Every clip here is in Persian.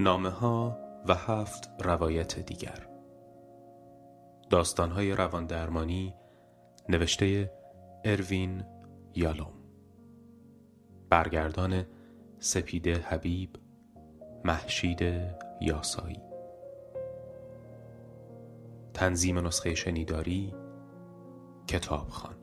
نامه ها و هفت روایت دیگر. داستان های روان درمانی نوشته اروین یالوم. برگردان سپیده حبیب محشید یاسایی. تنظیم نسخه شنیداری کتابخان.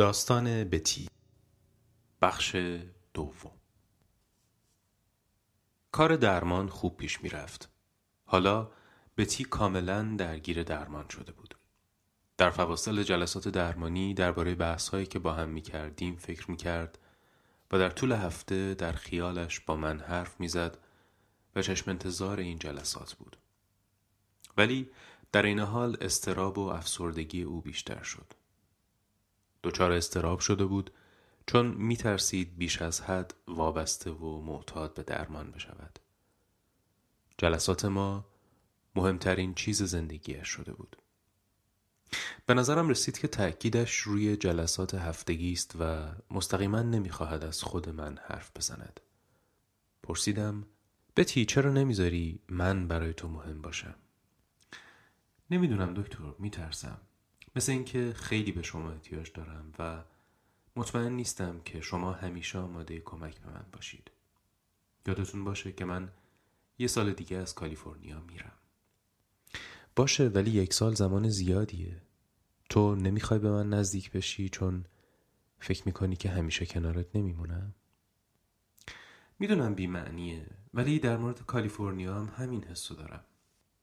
داستان بتی بخش دوم کار درمان خوب پیش می رفت. حالا بتی کاملا درگیر درمان شده بود. در فواصل جلسات درمانی درباره بحثهایی که با هم می کردیم فکر می کرد و در طول هفته در خیالش با من حرف می‌زد و چشم انتظار این جلسات بود. ولی در این حال استراب و افسردگی او بیشتر شد. دچار استراب شده بود چون می ترسید بیش از حد وابسته و معتاد به درمان بشود. جلسات ما مهمترین چیز زندگیش شده بود. به نظرم رسید که تأکیدش روی جلسات هفتگی است و مستقیما نمی‌خواهد از خود من حرف بزند. پرسیدم بتی چرا نمی‌ذاری من برای تو مهم باشم؟ نمی‌دونم دکتر میترسم. مثل اینکه خیلی به شما احتیاج دارم و مطمئن نیستم که شما همیشه آماده کمک به من باشید. یادتون باشه که من یه سال دیگه از کالیفرنیا میرم. باشه ولی یک سال زمان زیادیه. تو نمی‌خوای به من نزدیک بشی چون فکر می‌کنی که همیشه کنارت نمیمونم؟ می‌دونم بیمعنیه ولی در مورد کالیفرنیا هم همین حسو دارم.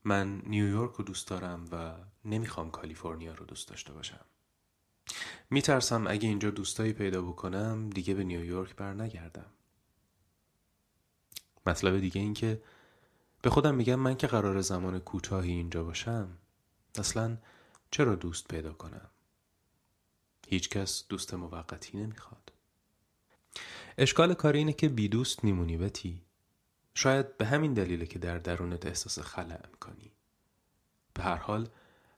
من نیویورک رو دوست دارم و نمی‌خوام کالیفرنیا رو دوست داشته باشم. میترسم اگه اینجا دوستایی پیدا بکنم دیگه به نیویورک بر نگردم. مطلب دیگه این که به خودم میگم من که قرار زمان کوتاهی اینجا باشم اصلا چرا دوست پیدا کنم؟ هیچکس دوست موقتی نمی‌خواد. اشکال کار اینه که بی دوست میمونی بتی. شاید به همین دلیله که در درونت احساس خلع می‌کنی. به هر حال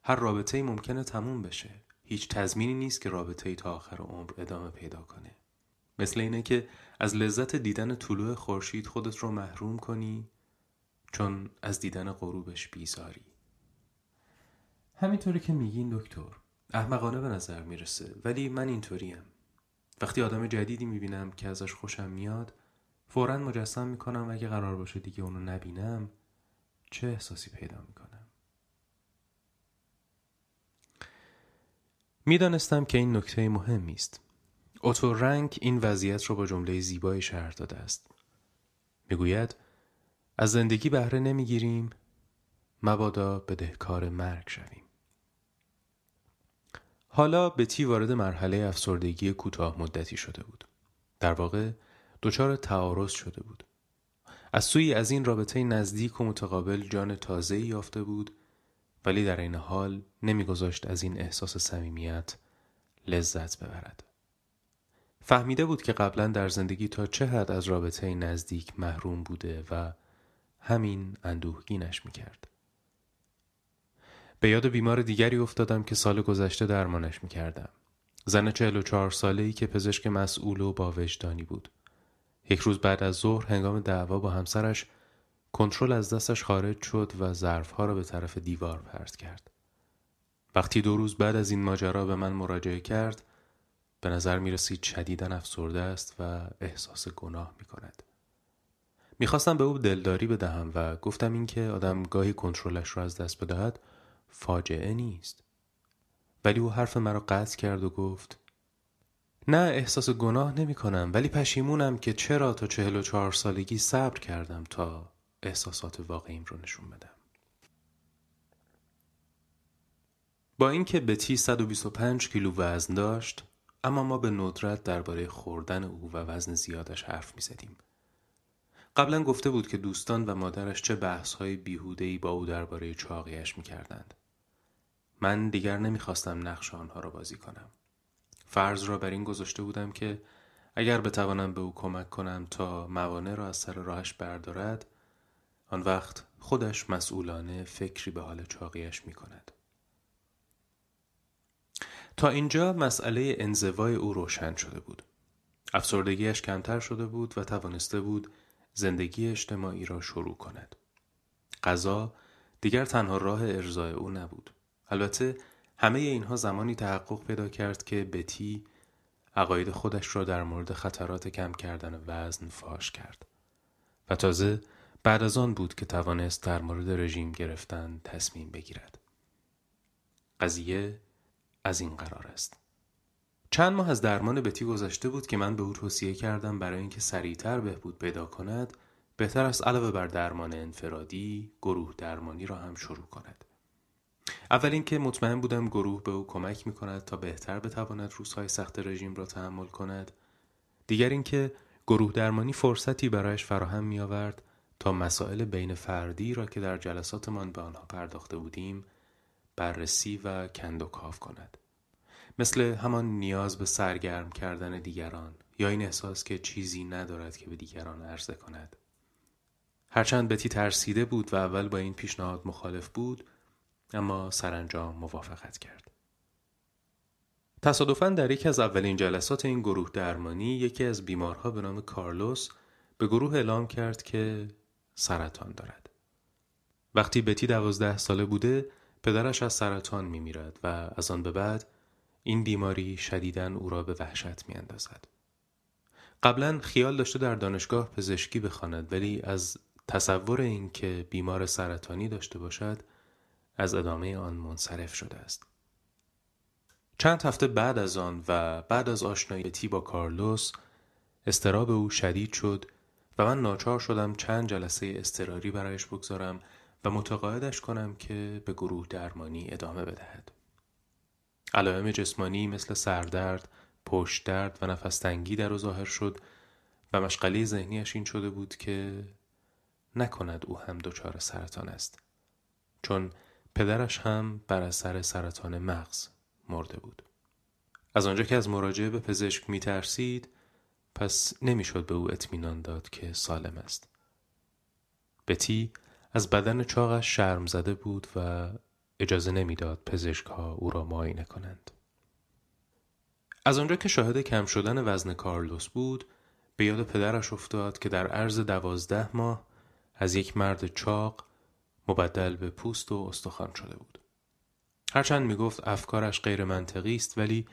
هر رابطه ای ممکنه تموم بشه. هیچ تضمینی نیست که رابطه ای تا آخر عمر ادامه پیدا کنه. مثل اینه که از لذت دیدن طلوع خورشید خودت رو محروم کنی چون از دیدن غروبش بیزاری. همینطوری که میگین دکتر احمقانه به نظر می‌رسه ولی من اینطوریم. وقتی آدم جدیدی می‌بینم که ازش خوشم میاد فورا مجسم می‌کنم و اگه قرار باشه دیگه اونو نبینم چه احساسی پیدا می‌کنم؟ می‌دانستم که این نکته مهمی است. اوتو رنگ این وضعیت رو با جمله زیبایی شهر داده است. می‌گوید از زندگی بهره نمی‌گیریم مبادا بدهکار مرگ شویم. حالا بتی وارد مرحله افسردگی کوتاه مدتی شده بود. در واقع دچار تعارض شده بود. از سوی از این رابطه نزدیک و متقابل جان تازه یافته بود ولی در این حال نمیگذاشت از این احساس صمیمیت لذت ببرد. فهمیده بود که قبلا در زندگی تا چه حد از رابطه نزدیک محروم بوده و همین اندوهگینش می‌کرد. به یاد بیمار دیگری افتادم که سال گذشته درمانش می‌کردم. زن چهل و چهار ساله ای که پزشک مسئول و با وجدانی بود. یک روز بعد از ظهر هنگام دعوا با همسرش کنترل از دستش خارج شد و ظرفها را به طرف دیوار پرت کرد. وقتی دو روز بعد از این ماجرا به من مراجعه کرد به نظر می رسید شدیدن افسرده است و احساس گناه می کند. می‌خواستم به او دلداری بدهم و گفتم اینکه آدم گاهی کنترلش را از دست بدهد فاجعه نیست. ولی او حرف مرا قطع کرد و گفت نه احساس گناه نمی کنم ولی پشیمونم که چرا تا چهل و چهار سالگی صبر کردم تا احساسات واقعیم رو نشون بدم. با اینکه بتی 125 کیلو وزن داشت اما ما به ندرت درباره خوردن او و وزن زیادش حرف می زدیم. قبلا گفته بود که دوستان و مادرش چه بحث های بیهودهی با او درباره چاقیش می کردند. من دیگر نمی‌خواستم نقش آنها را بازی کنم. فرض را بر این گذاشته بودم که اگر بتوانم به او کمک کنم تا موانع را از سر راهش بردارد آن وقت خودش مسئولانه فکری به حال چاقیش می کند. تا اینجا مسئله انزوای او روشن شده بود. افسردگیش کمتر شده بود و توانسته بود زندگی اجتماعی را شروع کند. غذا دیگر تنها راه ارزای او نبود. البته همه اینها زمانی تحقق پیدا کرد که بتی عقاید خودش را در مورد خطرات کم کردن وزن فاش کرد و تازه بعد از آن بود که توانست در مورد رژیم گرفتن تصمیم بگیرد. قضیه از این قرار است. چند ماه از درمان بتی گذشته بود که من به او توصیه کردم برای اینکه سریعتر بهبود پیدا کند بهتر است علاوه بر درمان انفرادی گروه درمانی را هم شروع کند. اول اینکه مطمئن بودم گروه به او کمک می کند تا بهتر بتواند روزهای سخت رژیم را تحمل کند. دیگر اینکه گروه درمانی فرصتی برایش فراهم می آورد تا مسائل بین فردی را که در جلساتمان به آنها پرداخته بودیم بررسی و کند و کاف کند. مثل همان نیاز به سرگرم کردن دیگران یا این احساس که چیزی ندارد که به دیگران عرضه کند. هرچند بتی ترسیده بود و اول با این پیشنهاد مخالف بود اما سرانجام موافقت کرد. تصادفاً در یکی از اولین جلسات این گروه درمانی یکی از بیمارها به نام کارلوس به گروه اعلام کرد که سرطان دارد. وقتی بتی دوازده ساله بوده پدرش از سرطان می میرد و از آن به بعد این بیماری شدیداً او را به وحشت می اندازد. قبلا خیال داشته در دانشگاه پزشکی بخواند ولی از تصور اینکه بیمار سرطانی داشته باشد از ادامه آن منصرف شده است. چند هفته بعد از آن و بعد از آشنایی با کارلوس استراب او شدید شد و من ناچار شدم چند جلسه استراری برایش بگذارم و متقاعدش کنم که به گروه درمانی ادامه بدهد. علائم جسمانی مثل سردرد، پشت درد و نفستنگی در او ظاهر شد و مشغله ذهنیش این شده بود که نکند او هم دچار سرطان است چون پدرش هم بر اثر سرطان مغز مرده بود از آنجا که از مراجعه به پزشک می ترسید پس نمی‌شد به او اطمینان داد که سالم است بتی از بدن چاقش شرم زده بود و اجازه نمی‌داد پزشک ها او را معاینه کنند. از آنجا که شاهد کم شدن وزن کارلوس بود به یاد پدرش افتاد که در عرض دوازده ماه از یک مرد چاق مبدل به پوست و استخوان شده بود. هرچند می گفت افکارش غیر منطقی است ولی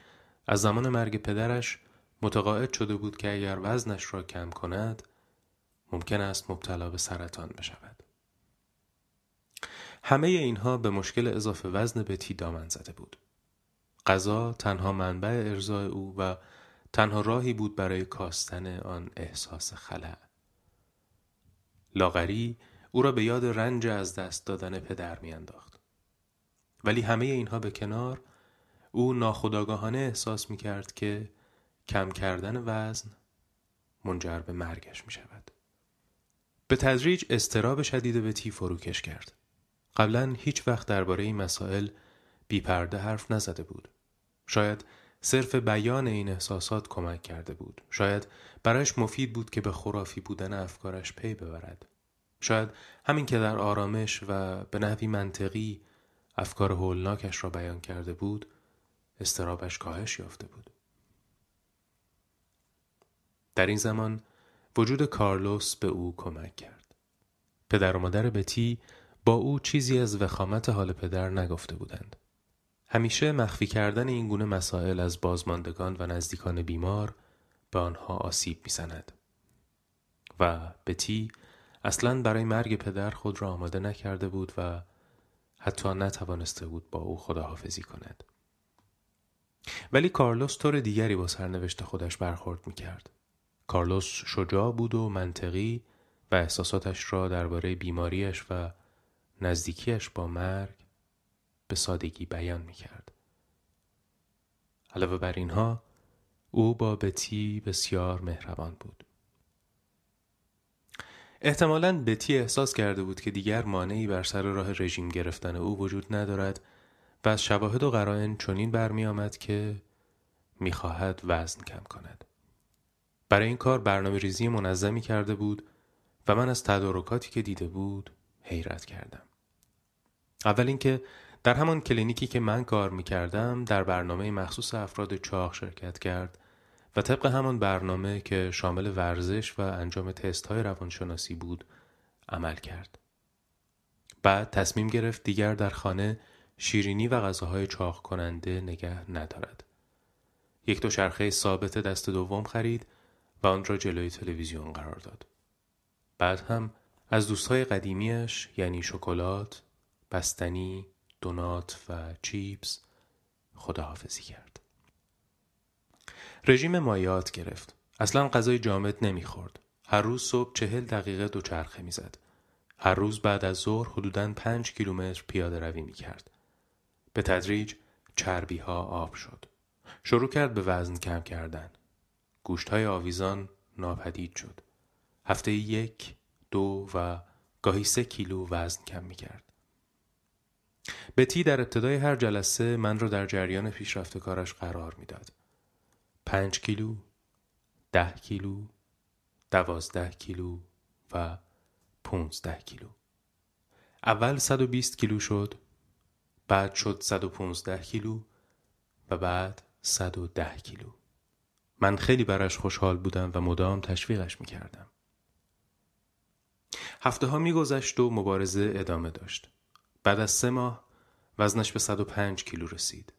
از زمان مرگ پدرش متقاعد شده بود که اگر وزنش را کم کند ممکن است مبتلا به سرطان بشود. همه اینها به مشکل اضافه وزن بتی دامن زده بود. غذا تنها منبع ارزای او و تنها راهی بود برای کاستن آن احساس خلع. لاغری او را به یاد رنج از دست دادن پدر میانداخت. ولی همه اینها به کنار او ناخداگاهانه احساس می کرد که کم کردن وزن منجر به مرگش می شود. به تدریج استراب شدید به تی فروکش کرد. قبلا هیچ وقت درباره این مسائل بیپرده حرف نزده بود. شاید صرف بیان این احساسات کمک کرده بود. شاید برایش مفید بود که به خرافی بودن افکارش پی ببرد. شاید همین که در آرامش و به نحوی منطقی افکار هولناکش را بیان کرده بود استرابش کاهش یافته بود. در این زمان وجود کارلوس به او کمک کرد. پدر و مادر بتی با او چیزی از وخامت حال پدر نگفته بودند. همیشه مخفی کردن این گونه مسائل از بازماندگان و نزدیکان بیمار به آنها آسیب می‌زند. و بتی اصلا برای مرگ پدر خود را آماده نکرده بود و حتی نتوانسته بود با او خداحافظی کند. ولی کارلوس طور دیگری با سرنوشت خودش برخورد می کرد. کارلوس شجاع بود و منطقی و احساساتش را درباره بیماریش و نزدیکیش با مرگ به سادگی بیان می کرد. علاوه بر اینها او با بتی بسیار مهربان بود. احتمالا بتی احساس کرده بود که دیگر مانعی بر سر راه رژیم گرفتن او وجود ندارد و از شواهد و قرائن چنین برمی آمد که می‌خواهد وزن کم کند. برای این کار برنامه ریزی منظمی کرده بود و من از تدارکاتی که دیده بود حیرت کردم. اول اینکه در همان کلینیکی که من کار می کردم در برنامه مخصوص افراد چاق شرکت کرد و طبق همان برنامه که شامل ورزش و انجام تست های روانشناسی بود عمل کرد. بعد تصمیم گرفت دیگر در خانه شیرینی و غذاهای چاق کننده نگه ندارد. یک دو شرخه ثابت دست دوم خرید و آن را جلوی تلویزیون قرار داد. بعد هم از دوستهای قدیمیش یعنی شکلات، بستنی، دونات و چیپس خداحافظی کرد. رژیم مایات گرفت. اصلا غذای جامد نمی‌خورد. هر روز صبح چهل دقیقه دوچرخه می‌زد. هر روز بعد از ظهر حدوداً پنج کیلومتر پیاده روی می کرد. به تدریج چربی ها آب شد. شروع کرد به وزن کم کردن. گوشت های آویزان ناپدید شد. هفته یک، دو و گاهی سه کیلو وزن کم می کرد. بتی در ابتدای هر جلسه من را در جریان پیشرفت کارش قرار می‌داد. پنج کیلو، ده کیلو، دوازده کیلو و پونزده کیلو. اول 120 کیلو شد، بعد شد 115 کیلو و بعد 110 کیلو. من خیلی برش خوشحال بودم و مدام تشویقش می‌کردم. هفته ها میگذشت و مبارزه ادامه داشت. بعد از سه ماه وزنش به 105 کیلو رسید.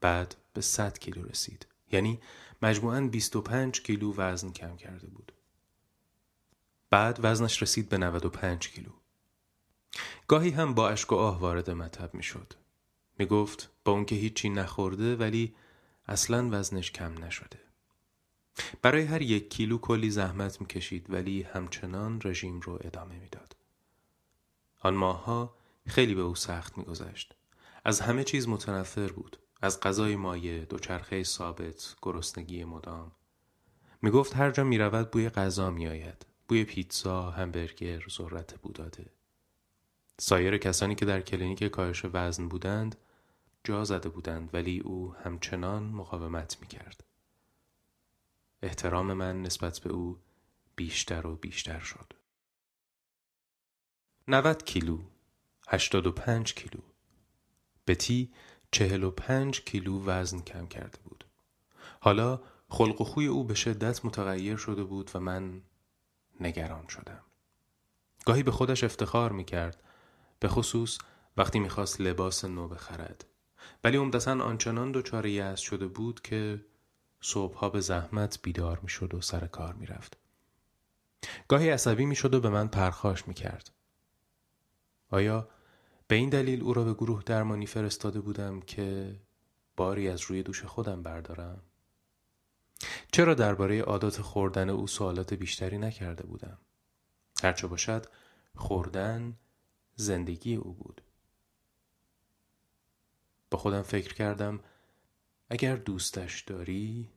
بعد به 100 کیلو رسید. یعنی مجموعاً 25 کیلو وزن کم کرده بود. بعد وزنش رسید به 95 کیلو. گاهی هم با اشک و آه وارد مطب می شد. می گفت با اون که هیچی نخورده ولی اصلا وزنش کم نشده. برای هر یک کیلو کلی زحمت می کشید ولی همچنان رژیم رو ادامه می‌داد. آن ماهها خیلی به او سخت میگذشت. از همه چیز متنفر بود. از غذای مایه، دوچرخه ثابت، گرسنگی مدام. می گفت هر جا می رود بوی غذا می آید. بوی پیتزا، همبرگر، ذرت بوداده. سایر کسانی که در کلینیک کاهش وزن بودند جا زده بودند ولی او همچنان مقاومت می کرد. احترام من نسبت به او بیشتر و بیشتر شد. 90 کیلو 85 کیلو بتی 45 کیلو وزن کم کرده بود. حالا خلق و خوی او به شدت متغیر شده بود و من نگران شدم. گاهی به خودش افتخار می کرد به خصوص وقتی می‌خواست لباس نو بخرد ولی عمدتا آنچنان دچار یأس شده بود که صبحها به زحمت بیدار می‌شد و سر کار می‌رفت گاهی عصبی می‌شد و به من پرخاش می‌کرد آیا به این دلیل او را به گروه درمانی فرستاده بودم که باری از روی دوش خودم بردارم. چرا درباره عادات خوردن او سوالات بیشتری نکرده بودم؟ هرچه باشد خوردن زندگی او بود. با خودم فکر کردم اگر دوستش داری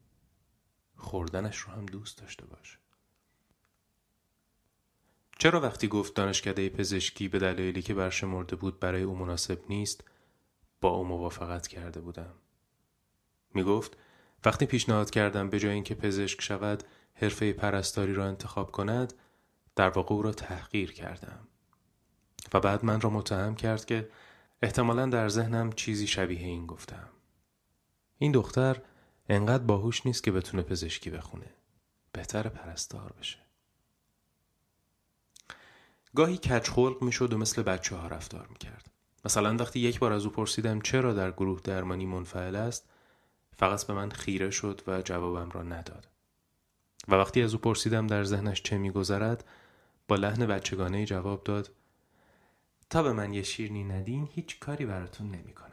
خوردنش رو هم دوست داشته باش. چرا وقتی گفت دانشکده پزشکی به دلایلی که برشمرده بود برای او مناسب نیست با او موافقت کرده بودم می گفت وقتی پیشنهاد کردم به جای اینکه پزشک شود حرفه پرستاری را انتخاب کند در واقع او را تحقیر کردم و بعد من را متهم کرد که احتمالا در ذهنم چیزی شبیه این گفتم. این دختر انقدر باهوش نیست که بتونه پزشکی بخونه. بهتر پرستار بشه. گاهی کچ خلق می شد و مثل بچه ها رفتار می کرد. مثلا وقتی یک بار از او پرسیدم چرا در گروه درمانی منفعل است فقط به من خیره شد و جوابم را نداد. و وقتی از او پرسیدم در ذهنش چه میگذرد با لحن بچگانه جواب داد تا به من یه شیرنی ندین هیچ کاری براتون نمی کنم.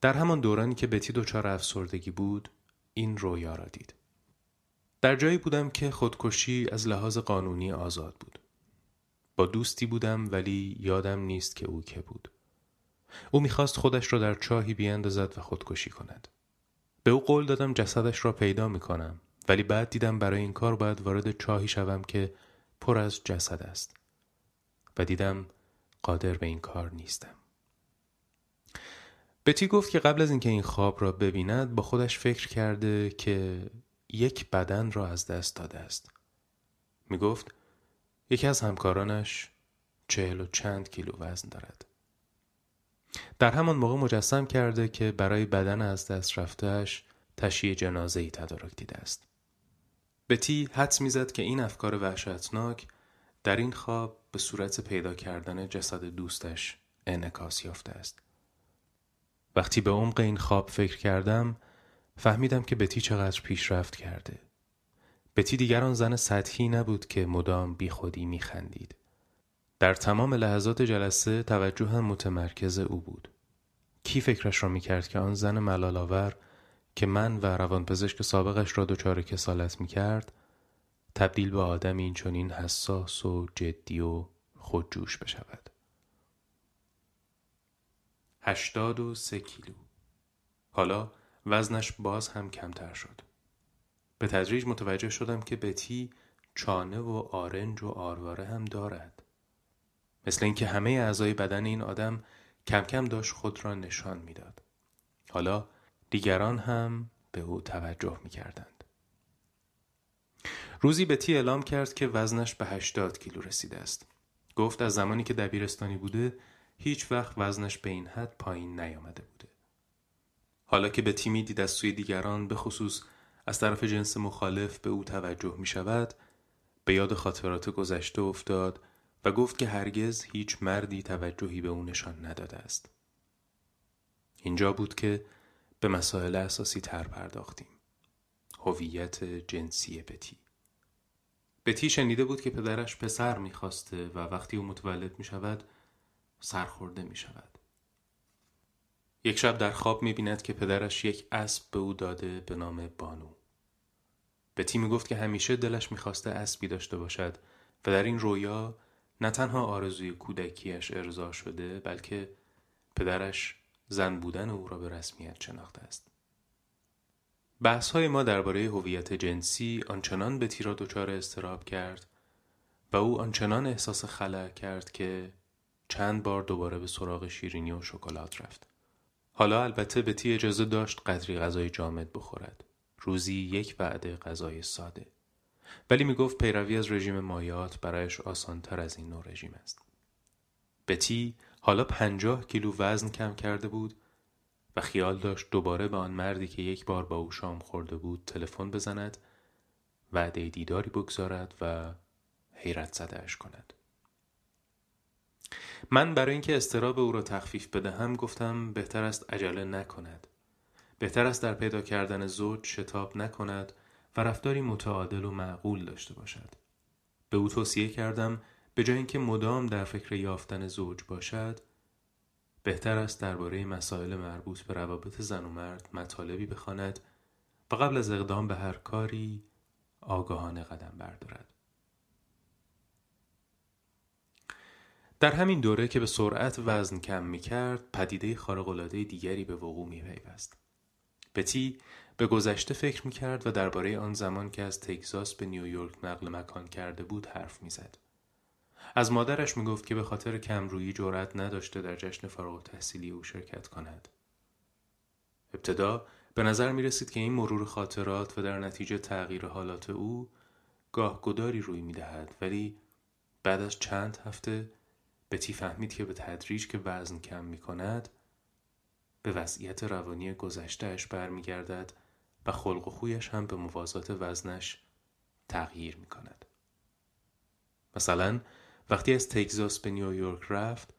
در همان دورانی که بتی دچار افسردگی بود این رویا را دید. در جایی بودم که خودکشی از لحاظ قانونی آزاد بود. با دوستی بودم ولی یادم نیست که او که بود. او می‌خواست خودش را در چاهی بیاندازد و خودکشی کند. به او قول دادم جسدش را پیدا می‌کنم ولی بعد دیدم برای این کار باید وارد چاهی شوم که پر از جسد است و دیدم قادر به این کار نیستم. بتی گفت که قبل از اینکه این خواب را ببیند با خودش فکر کرده که یک بدن را از دست داده است. می گفت یکی از همکارانش چهل و چند کیلو وزن دارد. در همان موقع مجسم کرده که برای بدن از دست رفتهش تشییع جنازه ای تدارک دیده است. بتی حدس می‌زد که این افکار وحشتناک در این خواب به صورت پیدا کردن جسد دوستش انعکاس یافته است. وقتی به عمق این خواب فکر کردم فهمیدم که بتی چقدر پیشرفت کرده. بتی دیگر آن زن سطحی نبود که مدام بی خودی می خندید. در تمام لحظات جلسه توجه هم متمرکز او بود. کی فکرش را می کرد که آن زن ملالاور که من و روانپزشک سابقش را دچار کسالت می کرد تبدیل به آدم این چنین حساس و جدی و خودجوش بشود. هشتاد و سه کیلو حالا وزنش باز هم کمتر شد. به تدریج متوجه شدم که بتی چانه و آرنج و آرواره هم دارد. مثل اینکه همه اعضای بدن این آدم کم کم داشت خود را نشان می‌داد. حالا دیگران هم به او توجه می کردند. روزی بتی اعلام کرد که وزنش به 80 کیلو رسیده است. گفت از زمانی که دبیرستانی بوده هیچ وقت وزنش به این حد پایین نیامده بوده. حالا که به تیمی دید از سوی دیگران به خصوص از طرف جنس مخالف به او توجه می شود به یاد خاطرات گذشته افتاد و گفت که هرگز هیچ مردی توجهی به او نشان نداده است. اینجا بود که به مسائل اساسی تر پرداختیم. هویت جنسی بتی بتی شنیده بود که پدرش پسر می‌خواسته و وقتی او متولد می شود سرخورده می شود. یک شب در خواب می بیند که پدرش یک اسب به او داده به نام بانو. بتی می گفت که همیشه دلش می‌خواسته اسبی داشته باشد و در این رویا نه تنها آرزوی کودکیش ارضا شده بلکه پدرش زن بودن او را به رسمیت شناخته است. بحث های ما درباره هویت جنسی آنچنان بتی را دچار استراب کرد و او آنچنان احساس خلع کرد که چند بار دوباره به سراغ شیرینی و شکلات رفت. حالا البته بتی اجازه داشت قدری غذای جامد بخورد. روزی یک وعده غذای ساده. ولی می گفت پیروی از رژیم مایات برایش آسانتر از این نوع رژیم است. بتی حالا پنجاه کیلو وزن کم کرده بود و خیال داشت دوباره به آن مردی که یک بار با او شام خورده بود تلفن بزند وعده دیداری بگذارد و حیرت زدهش کند. من برای اینکه استراب او را تخفیف بدهم گفتم بهتر است عجله نکند. بهتر است در پیدا کردن زوج شتاب نکند و رفتاری متعادل و معقول داشته باشد. به او توصیه کردم به جای اینکه مدام در فکر یافتن زوج باشد بهتر است درباره مسائل مربوط به روابط زن و مرد مطالبی بخواند و قبل از اقدام به هر کاری آگاهانه قدم بردارد. در همین دوره که به سرعت وزن کم می کرد پدیده خارق‌العاده دیگری به وقوع می پیوست. بتی به گذشته فکر می کرد و درباره آن زمان که از تگزاس به نیویورک نقل مکان کرده بود حرف می زد. از مادرش می گفت که به خاطر کمرویی جرأت نداشته در جشن فارغ تحصیلی او شرکت کند. ابتدا به نظر می رسید که این مرور خاطرات و در نتیجه تغییر حالات او گاه گداری روی می دهد ولی بعد از چند هفته بتی فهمید که به تدریج که وزن کم می کند به وضعیت روانی گذشتهش برمیگردد و خلق و خویش هم به موازات وزنش تغییر می کند. مثلا وقتی از تگزاس به نیویورک رفت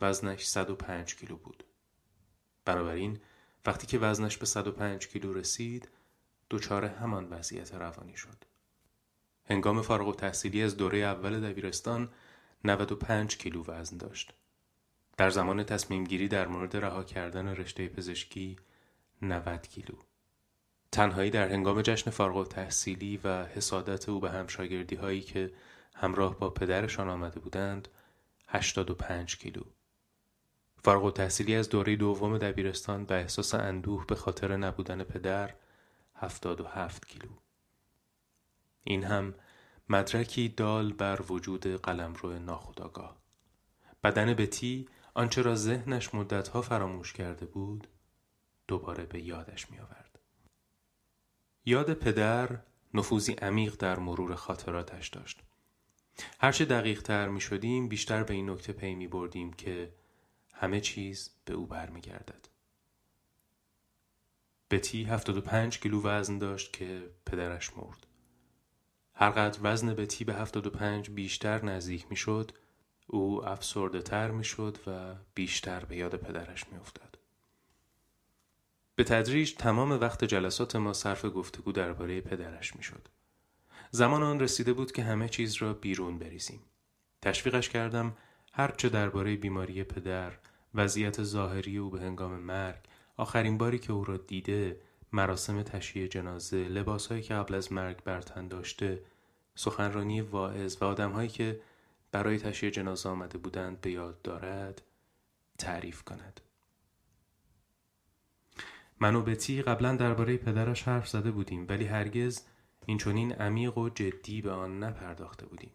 وزنش 105 کیلو بود. بنابراین وقتی که وزنش به 105 کیلو رسید دچار همان وضعیت روانی شد. هنگام فارغ و تحصیلی از دوره اول دبیرستان 95 کیلو وزن داشت. در زمان تصمیم گیری در مورد رها کردن رشته پزشکی 90 کیلو. تنهایی در هنگام جشن فارغ و تحصیلی و حسادت او به همشاگردی هایی که همراه با پدرشان آمده بودند 85 کیلو. فارغ و تحصیلی از دوره دوم دبیرستان به احساس اندوه به خاطر نبودن پدر 77 کیلو. این هم مدرکی دال بر وجود قلمرو ناخودآگاه. بدن بتی آنچه را ذهنش مدتها فراموش کرده بود دوباره به یادش می آورد. یاد پدر نفوذی عمیق در مرور خاطراتش داشت. هرچه دقیق تر می بیشتر به این نکته پی می بردیم که همه چیز به او برمیگردد. بتی 75 کیلو وزن داشت که پدرش مرد. هرقدر وزن بتی به 75 بیشتر نزدیک می شد او افسرده تر می شد و بیشتر به یاد پدرش می افتاد. به تدریج تمام وقت جلسات ما صرف گفتگو درباره پدرش می شد. زمان آن رسیده بود که همه چیز را بیرون بریزیم. تشویقش کردم هرچه درباره بیماری پدر، وضعیت ظاهری او به هنگام مرگ، آخرین باری که او را دیده، مراسم تشییع جنازه، لباسهایی که قبل از مرگ برتن داشته، سخنرانی واعظ و آدمهایی که برای تشییع جنازه آمده بودند به یاد دارد تعریف کند. من و بتی قبلا درباره پدرش حرف زده بودیم ولی هرگز این چونین عمیق و جدی به آن نپرداخته بودیم.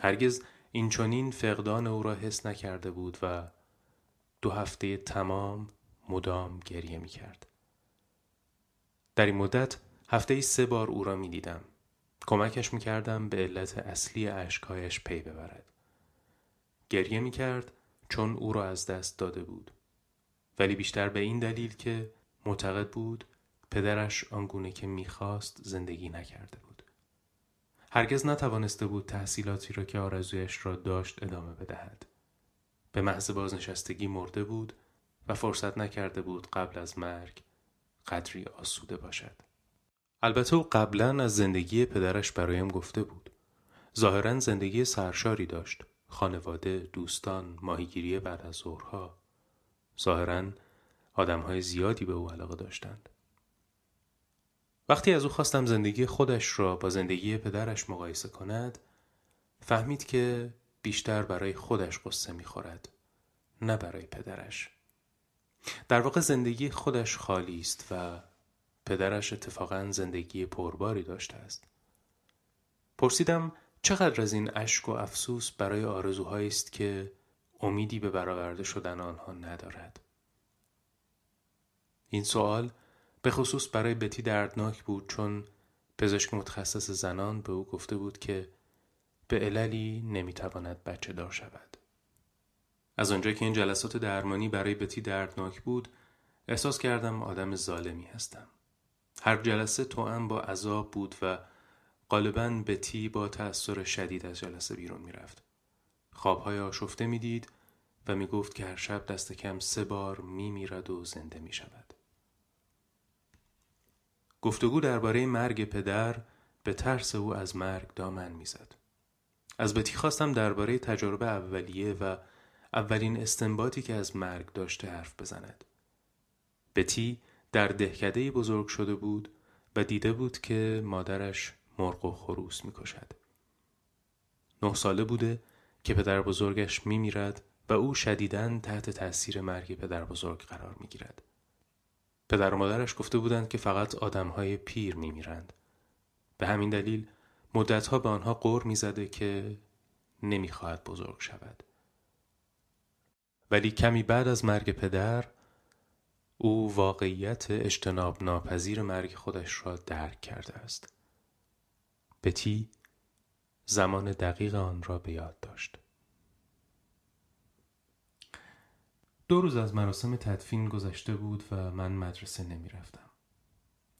هرگز این چونین فقدان او را حس نکرده بود و دو هفته تمام مدام گریه می کرد. در این مدت هفته ای سه بار او را می دیدم. کمکش می کردم به علت اصلی عشقایش پی ببرد. گریه می کرد چون او را از دست داده بود. ولی بیشتر به این دلیل که معتقد بود پدرش آنگونه که می‌خواست زندگی نکرده بود. هرگز نتوانسته بود تحصیلاتی را که آرزویش را داشت ادامه بدهد. به محض بازنشستگی مرده بود و فرصت نکرده بود قبل از مرگ قدری آسوده باشد. البته او قبلا از زندگی پدرش برایم گفته بود. ظاهرا زندگی سرشاری داشت. خانواده، دوستان، ماهیگیری بعد از ظهرها. ظاهرا آدمهای زیادی به او علاقه داشتند. وقتی از او خواستم زندگی خودش را با زندگی پدرش مقایسه کند فهمید که بیشتر برای خودش قصه می‌خورد نه برای پدرش در واقع زندگی خودش خالی است و پدرش اتفاقا زندگی پرباری داشته است پرسیدم چقدر از این اشک و افسوس برای آرزوهایی است که امیدی به برآورده شدن آنها ندارد این سوال به خصوص برای بتی دردناک بود چون پزشک متخصص زنان به او گفته بود که به عللی نمی‌تواند بچه دار شود. از آنجا که این جلسات درمانی برای بتی دردناک بود احساس کردم آدم ظالمی هستم. هر جلسه توأم با عذاب بود و غالبا بتی با تأثیر شدید از جلسه بیرون می‌رفت. خوابهای آشفته می‌دید و می‌گفت که هر شب دست کم سه بار میمیرد و زنده می شود. گفتگو درباره مرگ پدر به ترس او از مرگ دامن می‌زد. از بتی خواستم درباره تجربه اولیه و اولین استنباطی که از مرگ داشته حرف بزند. بتی در دهکده بزرگ شده بود و دیده بود که مادرش مرغ و خروس می‌کشد. نه ساله بوده که پدر بزرگش میمیرد و او شدیداً تحت تاثیر مرگ پدر بزرگ قرار می‌گیرد. پدر و مادرش گفته بودند که فقط آدمهای پیر میمیرند. به همین دلیل مدتها به آنها قور می‌زده که نمی‌خواهد بزرگ شود. ولی کمی بعد از مرگ پدر او واقعیت اجتناب ناپذیر مرگ خودش را درک کرده است. بتی زمان دقیق آن را به یاد داشت. دو روز از مراسم تدفین گذشته بود و من مدرسه نمی رفتم.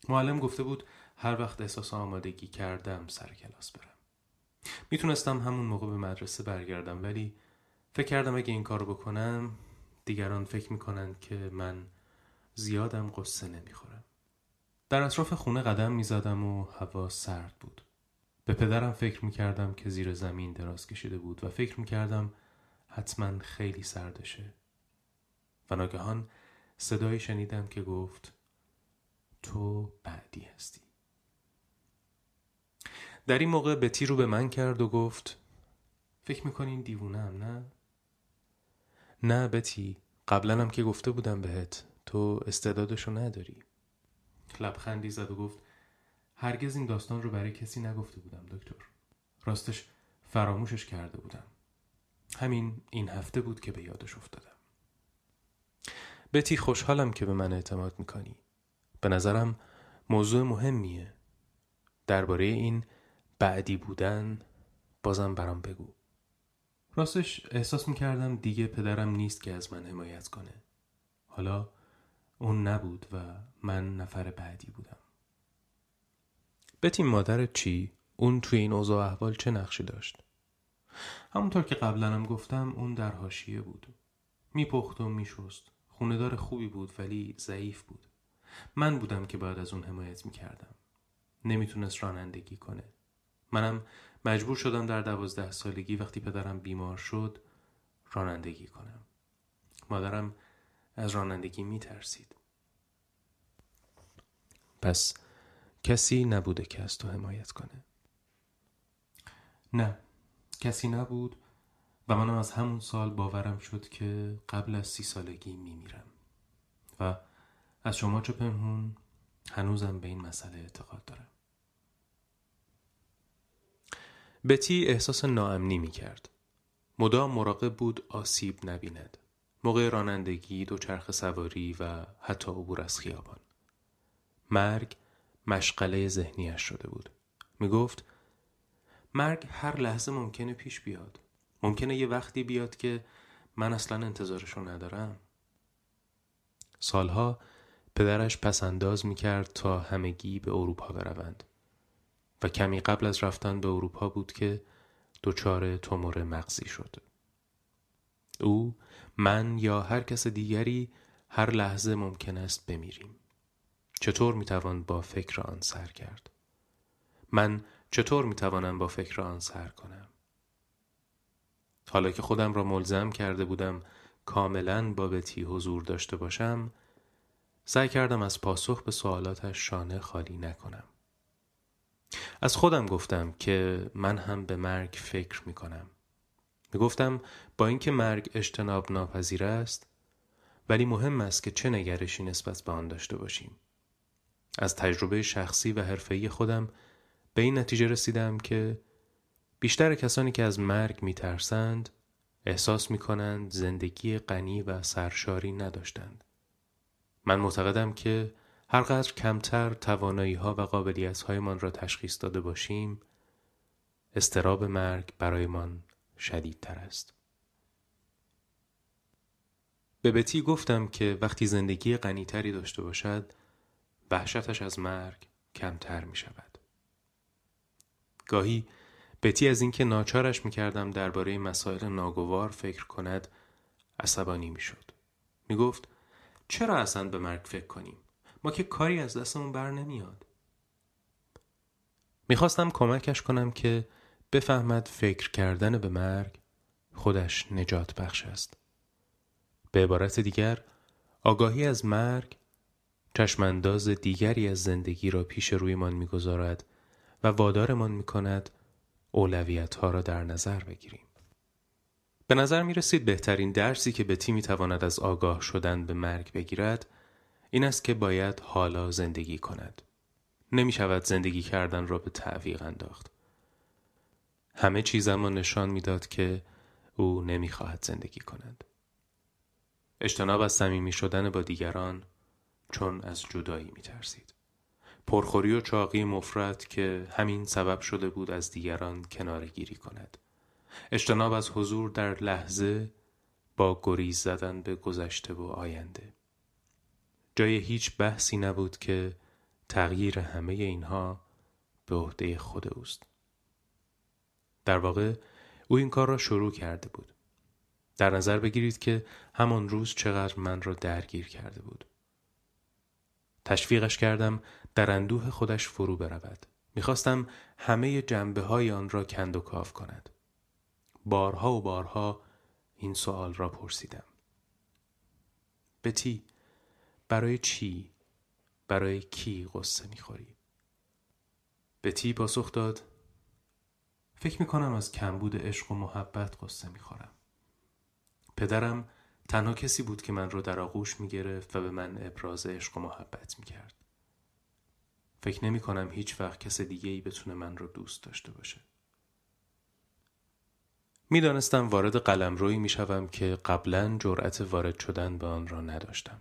معلم گفته بود هر وقت احساس آمادگی کردم سر کلاس برم. می‌تونستم همون موقع به مدرسه برگردم ولی فکر کردم اگه این کارو بکنم دیگران فکر می‌کنن که من زیادم قصه نمی‌خورم. در اطراف خونه قدم می‌زدم و هوا سرد بود. به پدرم فکر می‌کردم که زیر زمین دراز کشیده بود و فکر می‌کردم حتما خیلی سردشه. و ناگهان صدایی شنیدم که گفت تو بعدی هستی. در این موقع بتی رو به من کرد و گفت فکر می‌کنین دیوونم نه؟ نه بتی قبلا هم که گفته بودم بهت. تو استعدادشو نداری. لبخندی زد و گفت هرگز این داستان رو برای کسی نگفته بودم دکتر. راستش فراموشش کرده بودم. همین این هفته بود که به یادش افتادم. بتی خوشحالم که به من اعتماد می‌کنی. به نظرم موضوع مهمیه. درباره این بعدی بودن بازم برام بگو. راستش احساس می‌کردم دیگه پدرم نیست که از من حمایت کنه. حالا اون نبود و من نفر بعدی بودم. بتی مادر چی؟ اون توی این اوضاع احوال چه نقشی داشت؟ همونطور که قبلا هم گفتم اون در حاشیه بود. میپخت و میشست. خوندار خوبی بود ولی ضعیف بود. من بودم که باید از اون حمایت می‌کردم. نمی‌تونست رانندگی کنه. منم مجبور شدم در دوازده سالگی وقتی پدرم بیمار شد رانندگی کنم. مادرم از رانندگی میترسید پس کسی نبوده که از تو حمایت کنه نه کسی نبود و منم از همون سال باورم شد که قبل از سی سالگی میمیرم و از شما چه پنهون هنوزم به این مسئله اعتقاد دارم بتی احساس ناامنی می کرد. مدام مراقب بود آسیب نبیند. موقع رانندگی، دوچرخ سواری و حتی عبور از خیابان. مرگ مشغله ذهنیش شده بود. می گفت مرگ هر لحظه ممکنه پیش بیاد. ممکنه یه وقتی بیاد که من اصلا انتظارشو ندارم. سالها پدرش پسنداز می کرد تا همگی به اروپا بروند. و کمی قبل از رفتن به اروپا بود که دچار تومور مغزی شد. او من یا هر کس دیگری هر لحظه ممکن است بمیریم. چطور می‌توان با فکر آن سر کرد؟ من چطور می‌توانم با فکر آن سر کنم؟ حالا که خودم را ملزم کرده بودم کاملا با بتی حضور داشته باشم سعی کردم از پاسخ به سوالاتش شانه خالی نکنم. از خودم گفتم که من هم به مرگ فکر می کنم. گفتم با اینکه مرگ اجتناب ناپذیر است ولی مهم است که چه نگرشی نسبت به آن داشته باشیم. از تجربه شخصی و حرفه‌ای خودم به این نتیجه رسیدم که بیشتر کسانی که از مرگ می ترسند احساس می کنند زندگی غنی و سرشاری نداشتند. من معتقدم که هرقدر کمتر توانایی ها و قابلیت هایمان را تشخیص داده باشیم استراب مرگ برایمان شدیدتر است. به بتی گفتم که وقتی زندگی غنیتری داشته باشد وحشتش از مرگ کمتر می شود. گاهی بتی از اینکه ناچارش می کردم درباره مسائل ناگوار فکر کند عصبانی می شد. می گفت چرا اصلا به مرگ فکر کنیم؟ ما که کاری از دستمون بر نمیاد می‌خواستم کمکش کنم که بفهمد فکر کردن به مرگ خودش نجات بخش است به عبارت دیگر آگاهی از مرگ چشمانداز دیگری از زندگی را پیش رویمان می‌گذارد و وادارمان می‌کند اولویت ها را در نظر بگیریم به نظر می رسید بهترین درسی که بتی می تواند از آگاه شدن به مرگ بگیرد این است که باید حالا زندگی کند. نمی شود زندگی کردن را به تعویق انداخت. همه چیزم نشان می‌داد که او نمی‌خواهد زندگی کند. اجتناب از صمیمی شدن با دیگران چون از جدایی می ترسید. پرخوری و چاقی مفرد که همین سبب شده بود از دیگران کناره گیری کند. اجتناب از حضور در لحظه با گریز زدن به گذشته و آینده. جای هیچ بحثی نبود که تغییر همه اینها به عهده خود اوست. در واقع او این کار را شروع کرده بود. در نظر بگیرید که همان روز چقدر من را درگیر کرده بود. تشویقش کردم در اندوه خودش فرو برود. می‌خواستم همه جنبه های آن را کند و کاف کند. بارها و بارها این سوال را پرسیدم. بتی برای چی؟ برای کی قصه می‌خوری؟ بتی پاسخ داد فکر می‌کنم از کمبود عشق و محبت قصه می‌خورم. پدرم تنها کسی بود که من رو در آغوش می‌گرفت و به من ابراز عشق و محبت می‌کرد. فکر نمی کنم هیچ وقت کس دیگه ای بتونه من رو دوست داشته باشه. می‌دانستم وارد قلم روی می شوم که قبلا جرأت وارد شدن به آن را نداشتم.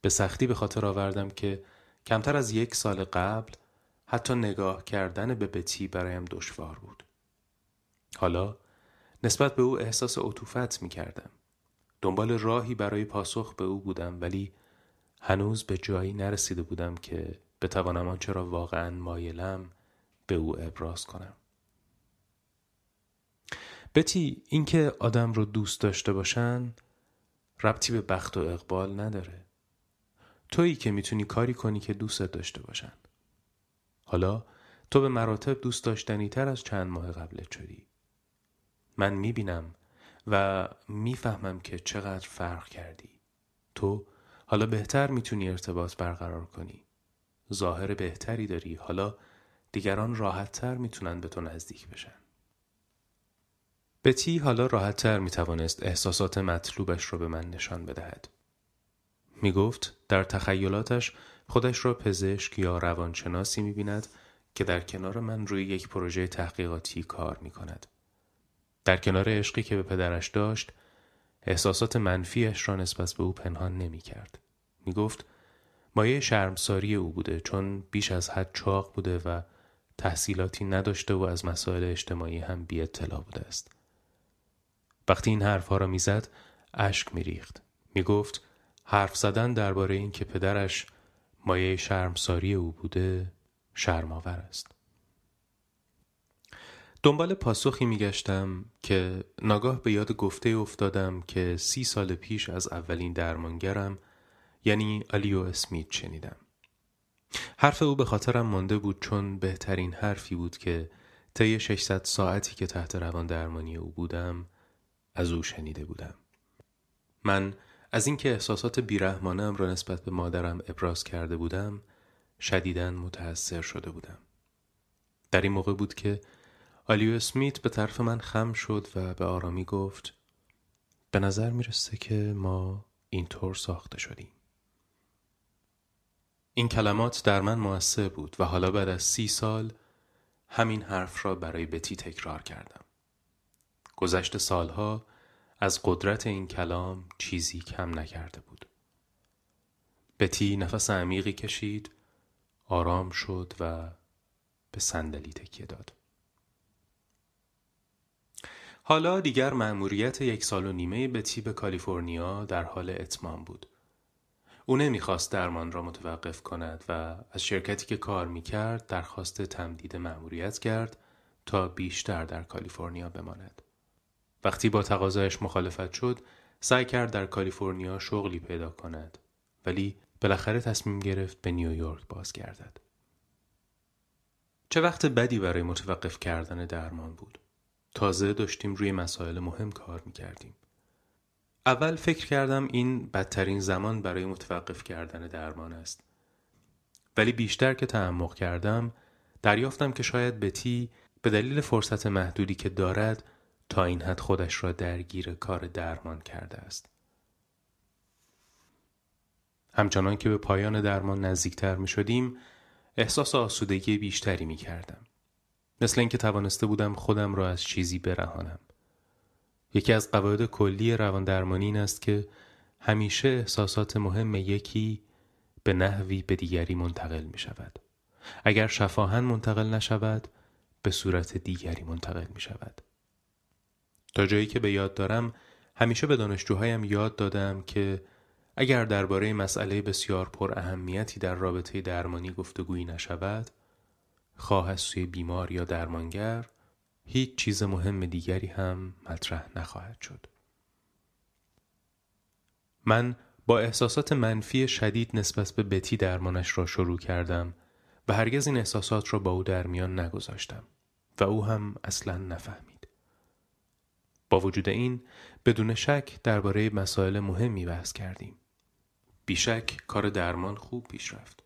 به سختی به خاطر آوردم که کمتر از یک سال قبل حتی نگاه کردن به بتی برایم دشوار بود. حالا نسبت به او احساس عطوفت می کردم. دنبال راهی برای پاسخ به او بودم ولی هنوز به جایی نرسیده بودم که بتوانم آنچه را واقعا مایلم به او ابراز کنم. بتی اینکه آدم رو دوست داشته باشن ربطی به بخت و اقبال نداره. تویی که می‌تونی کاری کنی که دوست داشته باشن. حالا تو به مراتب دوست داشتنی تر از چند ماه قبلت شدی. من می‌بینم و می‌فهمم که چقدر فرق کردی. تو حالا بهتر می‌تونی ارتباط برقرار کنی. ظاهر بهتری داری. حالا دیگران راحتتر می‌تونن به تو نزدیک بشن. بتی حالا راحتتر می توانست احساسات مطلوبش را به من نشان بدهد. می گفت در تخیلاتش خودش را پزشک یا روانشناسی می بیند که در کنار من روی یک پروژه تحقیقاتی کار می کند. در کنار عشقی که به پدرش داشت احساسات منفیش را نسبت به او پنهان نمی کرد. می گفت مایه شرمساری او بوده چون بیش از حد چاق بوده و تحصیلاتی نداشته و از مسائل اجتماعی هم بی اطلاع بوده است. وقتی این حرفها را می‌زد اشک میریخت می‌گفت حرف زدن درباره اینکه پدرش مایه شرمساری او بوده شرمآور است دنبال پاسخی میگشتم که ناگاه به یاد گفته افتادم که سی سال پیش از اولین درمانگرم یعنی آلیو اسمیت شنیدم حرف او به خاطرم مانده بود چون بهترین حرفی بود که طی 600 ساعتی که تحت روان درمانی او بودم از او شنیده بودم. من از اینکه احساسات بیرحمانم را نسبت به مادرم ابراز کرده بودم شدیداً متأثر شده بودم. در این موقع بود که آلیو اسمیت به طرف من خم شد و به آرامی گفت به نظر می‌رسه که ما اینطور ساخته شدیم. این کلمات در من موثر بود و حالا بعد از سی سال همین حرف را برای بتی تکرار کردم. گذشت سالها از قدرت این کلام چیزی کم نکرده بود. بتی نفس عمیقی کشید، آرام شد و به صندلی تکیه داد. حالا دیگر مأموریت یک سال و نیمه بتی به کالیفرنیا در حال اتمام بود. او نمی‌خواست درمان را متوقف کند و از شرکتی که کار می‌کرد درخواست تمدید مأموریت کرد تا بیشتر در کالیفرنیا بماند. وقتی با تقاضایش مخالفت شد سعی کرد در کالیفرنیا شغلی پیدا کند ولی بالاخره تصمیم گرفت به نیویورک بازگردد چه وقت بدی برای متوقف کردن درمان بود تازه داشتیم روی مسائل مهم کار می کردیم. اول فکر کردم این بدترین زمان برای متوقف کردن درمان است. ولی بیشتر که تعمق کردم دریافتم که شاید بتی به دلیل فرصت محدودی که دارد تا این حد خودش را درگیر کار درمان کرده است. همچنان که به پایان درمان نزدیکتر می شدیم احساس آسودگی بیشتری می کردم. مثل اینکه توانسته بودم خودم را از چیزی برهانم. یکی از قواعد کلی روان درمانی این است که همیشه احساسات مهم یکی به نحوی به دیگری منتقل می شود. اگر شفاهن منتقل نشود به صورت دیگری منتقل می شود. تا جایی که به یاد دارم همیشه به دانشجوهایم یاد دادم که اگر درباره مسئله بسیار پر اهمیتی در رابطه درمانی گفتگویی نشود خواه از سوی بیمار یا درمانگر هیچ چیز مهم دیگری هم مطرح نخواهد شد. من با احساسات منفی شدید نسبت به بتی درمانش را شروع کردم و هرگز این احساسات را با او در میان نگذاشتم و او هم اصلا نفهمید. با وجود این بدون شک درباره مسائل مهمی بحث کردیم. بیشک کار درمان خوب پیش رفت.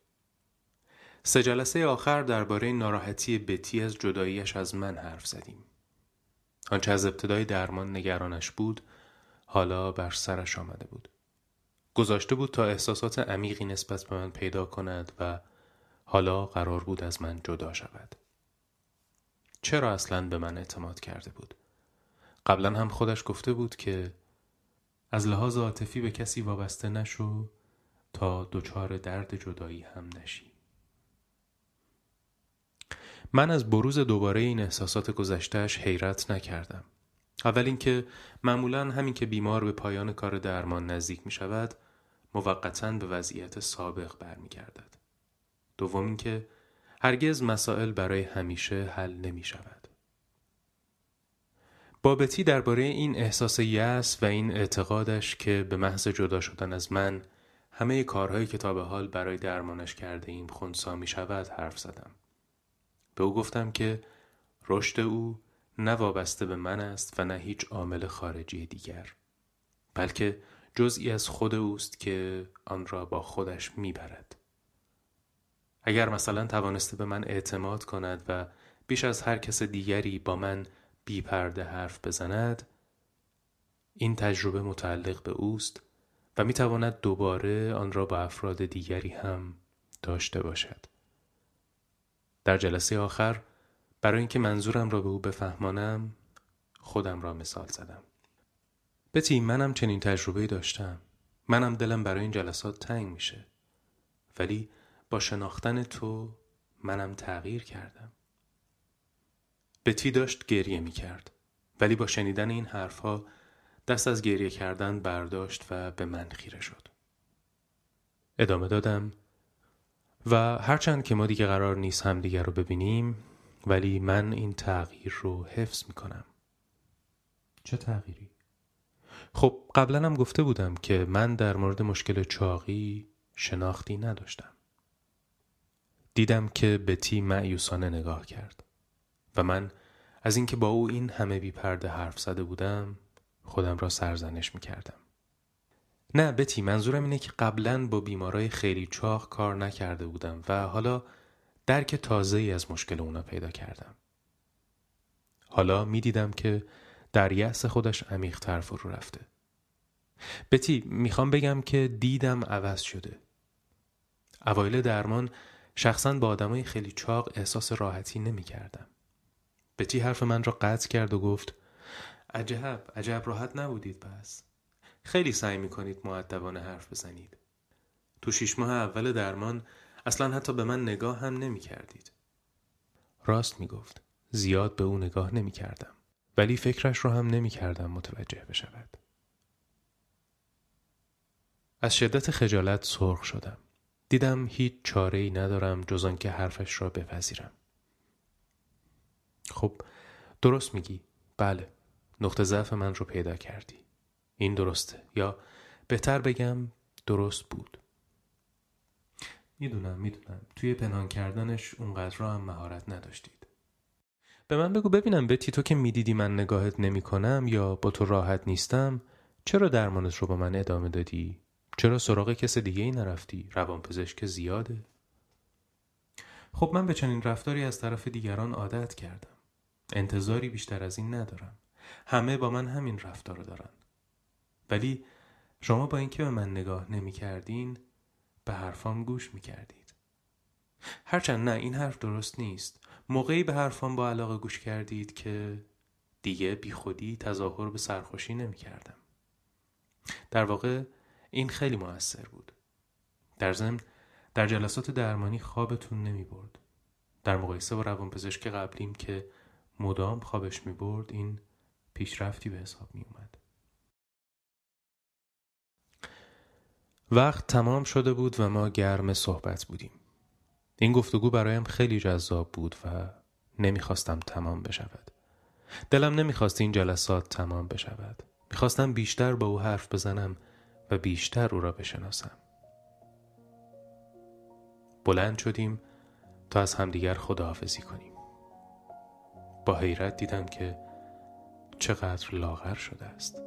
سه جلسه آخر درباره ناراحتی بتی از جداییش از من حرف زدیم. آنچه از ابتدای درمان نگرانش بود حالا بر سرش آمده بود. گذاشته بود تا احساسات عمیقی نسبت به من پیدا کند و حالا قرار بود از من جدا شود. چرا اصلا به من اعتماد کرده بود؟ قبلا هم خودش گفته بود که از لحاظ عاطفی به کسی وابسته نشو تا دچار درد جدایی هم نشی. من از بروز دوباره این احساسات گذشتهش حیرت نکردم. اول اینکه معمولا همین که بیمار به پایان کار درمان نزدیک می شود موقتا به وضعیت سابق برمیگردد. دوم اینکه هرگز مسائل برای همیشه حل نمی شود. بابتی درباره این احساس یأس و این اعتقادش که به محض جدا شدن از من همه کارهایی که تا به حال برای درمانش کرده ایم خونسا می شود حرف زدم. به او گفتم که رشد او نه وابسته به من است و نه هیچ عامل خارجی دیگر بلکه جزئی از خود اوست که آن را با خودش می‌برد اگر مثلا توانسته به من اعتماد کند و بیش از هر کس دیگری با من بی پرده حرف بزند این تجربه متعلق به اوست و می تواند دوباره آن را با افراد دیگری هم داشته باشد. در جلسه آخر برای اینکه منظورم را به او بفهمانم خودم را مثال زدم. بتی منم چنین تجربه داشتم. منم دلم برای این جلسات تنگ میشه. ولی با شناختن تو منم تغییر کردم. بتی داشت گریه می کرد. ولی با شنیدن این حرفها دست از گریه کردن برداشت و به من خیره شد. ادامه دادم و هرچند که ما دیگه قرار نیست همدیگر رو ببینیم ولی من این تغییر رو حفظ می کنم. چه تغییری؟ خب قبلا هم گفته بودم که من در مورد مشکل چاقی شناختی نداشتم. دیدم که بتی معیوسانه نگاه کرد و من از اینکه با او این همه بی پرده حرف زده بودم خودم را سرزنش می کردم. نه بتی منظورم اینه که قبلا با بیمارای خیلی چاق کار نکرده بودم و حالا درک تازه ای از مشکل اونا پیدا کردم. حالا می‌دیدم که در یأس خودش عمیقتر فرو رفته. بتی می‌خوام بگم که دیدم عوض شده. اوایل درمان شخصا با آدمای خیلی چاق احساس راحتی نمی کردم. بتی حرف من را قطع کرد و گفت عجب عجب راحت نبودید بس. خیلی سعی می‌کنید معدبانه حرف بزنید. تو شیش ماه اول درمان اصلا حتی به من نگاه هم نمی کردید. راست می گفت. زیاد به او نگاه نمی کردم. ولی فکرش رو هم نمی کردم متوجه بشود. از شدت خجالت سرخ شدم. دیدم هیچ چاره ای ندارم جز که حرفش را بپذیرم. خب درست میگی. بله. نقطه ضعف من رو پیدا کردی. این درسته یا بهتر بگم درست بود می‌دونم می‌دونم توی پنهان کردنش اونقدر هم مهارت نداشتید به من بگو ببینم بتی تو که می‌دیدی من نگاهت نمی کنم یا با تو راحت نیستم چرا درمانت رو با من ادامه دادی؟ چرا سراغ کس دیگه ای نرفتی؟ روانپزشک زیاده؟ خب من به چنین رفتاری از طرف دیگران عادت کردم انتظاری بیشتر از این ندارم همه با من همین رفتار دارن ولی شما با اینکه به من نگاه نمی کردین به حرفام گوش می کردید. هرچند نه این حرف درست نیست. موقعی به حرفام با علاقه گوش کردید که دیگه بی خودی تظاهر به سرخوشی نمی کردم. در واقع این خیلی موثر بود. در ضمن در جلسات درمانی خوابتون نمی برد. در مقایسه با روانپزشک قبلیم که مدام خوابش می برد این پیشرفتی به حساب می اومد. وقت تمام شده بود و ما گرم صحبت بودیم. این گفتگو برایم خیلی جذاب بود و نمی‌خواستم تمام بشود. دلم نمی‌خواست این جلسات تمام بشود می‌خواستم بیشتر با او حرف بزنم و بیشتر او را بشناسم بلند شدیم تا از همدیگر خداحافظی کنیم با حیرت دیدم که چقدر لاغر شده است.